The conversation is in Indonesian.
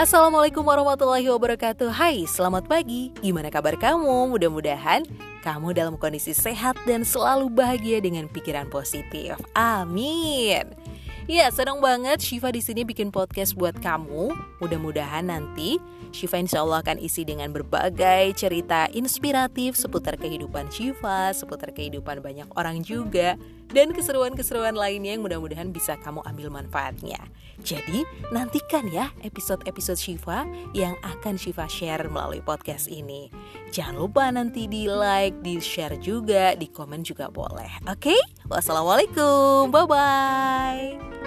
Assalamualaikum warahmatullahi wabarakatuh. Hai, selamat pagi. Gimana kabar kamu? Mudah-mudahan kamu dalam kondisi sehat dan selalu bahagia dengan pikiran positif. Amin. Ya, senang banget Shiva di sini bikin podcast buat kamu. Mudah-mudahan nanti Shiva insya Allah akan isi dengan berbagai cerita inspiratif seputar kehidupan Shiva, seputar kehidupan banyak orang juga, dan keseruan-keseruan lainnya yang mudah-mudahan bisa kamu ambil manfaatnya. Jadi, nantikan ya episode-episode Shiva yang akan Shiva share melalui podcast ini. Jangan lupa nanti di like, di share juga, di komen juga boleh. Oke? Wassalamualaikum. Bye-bye.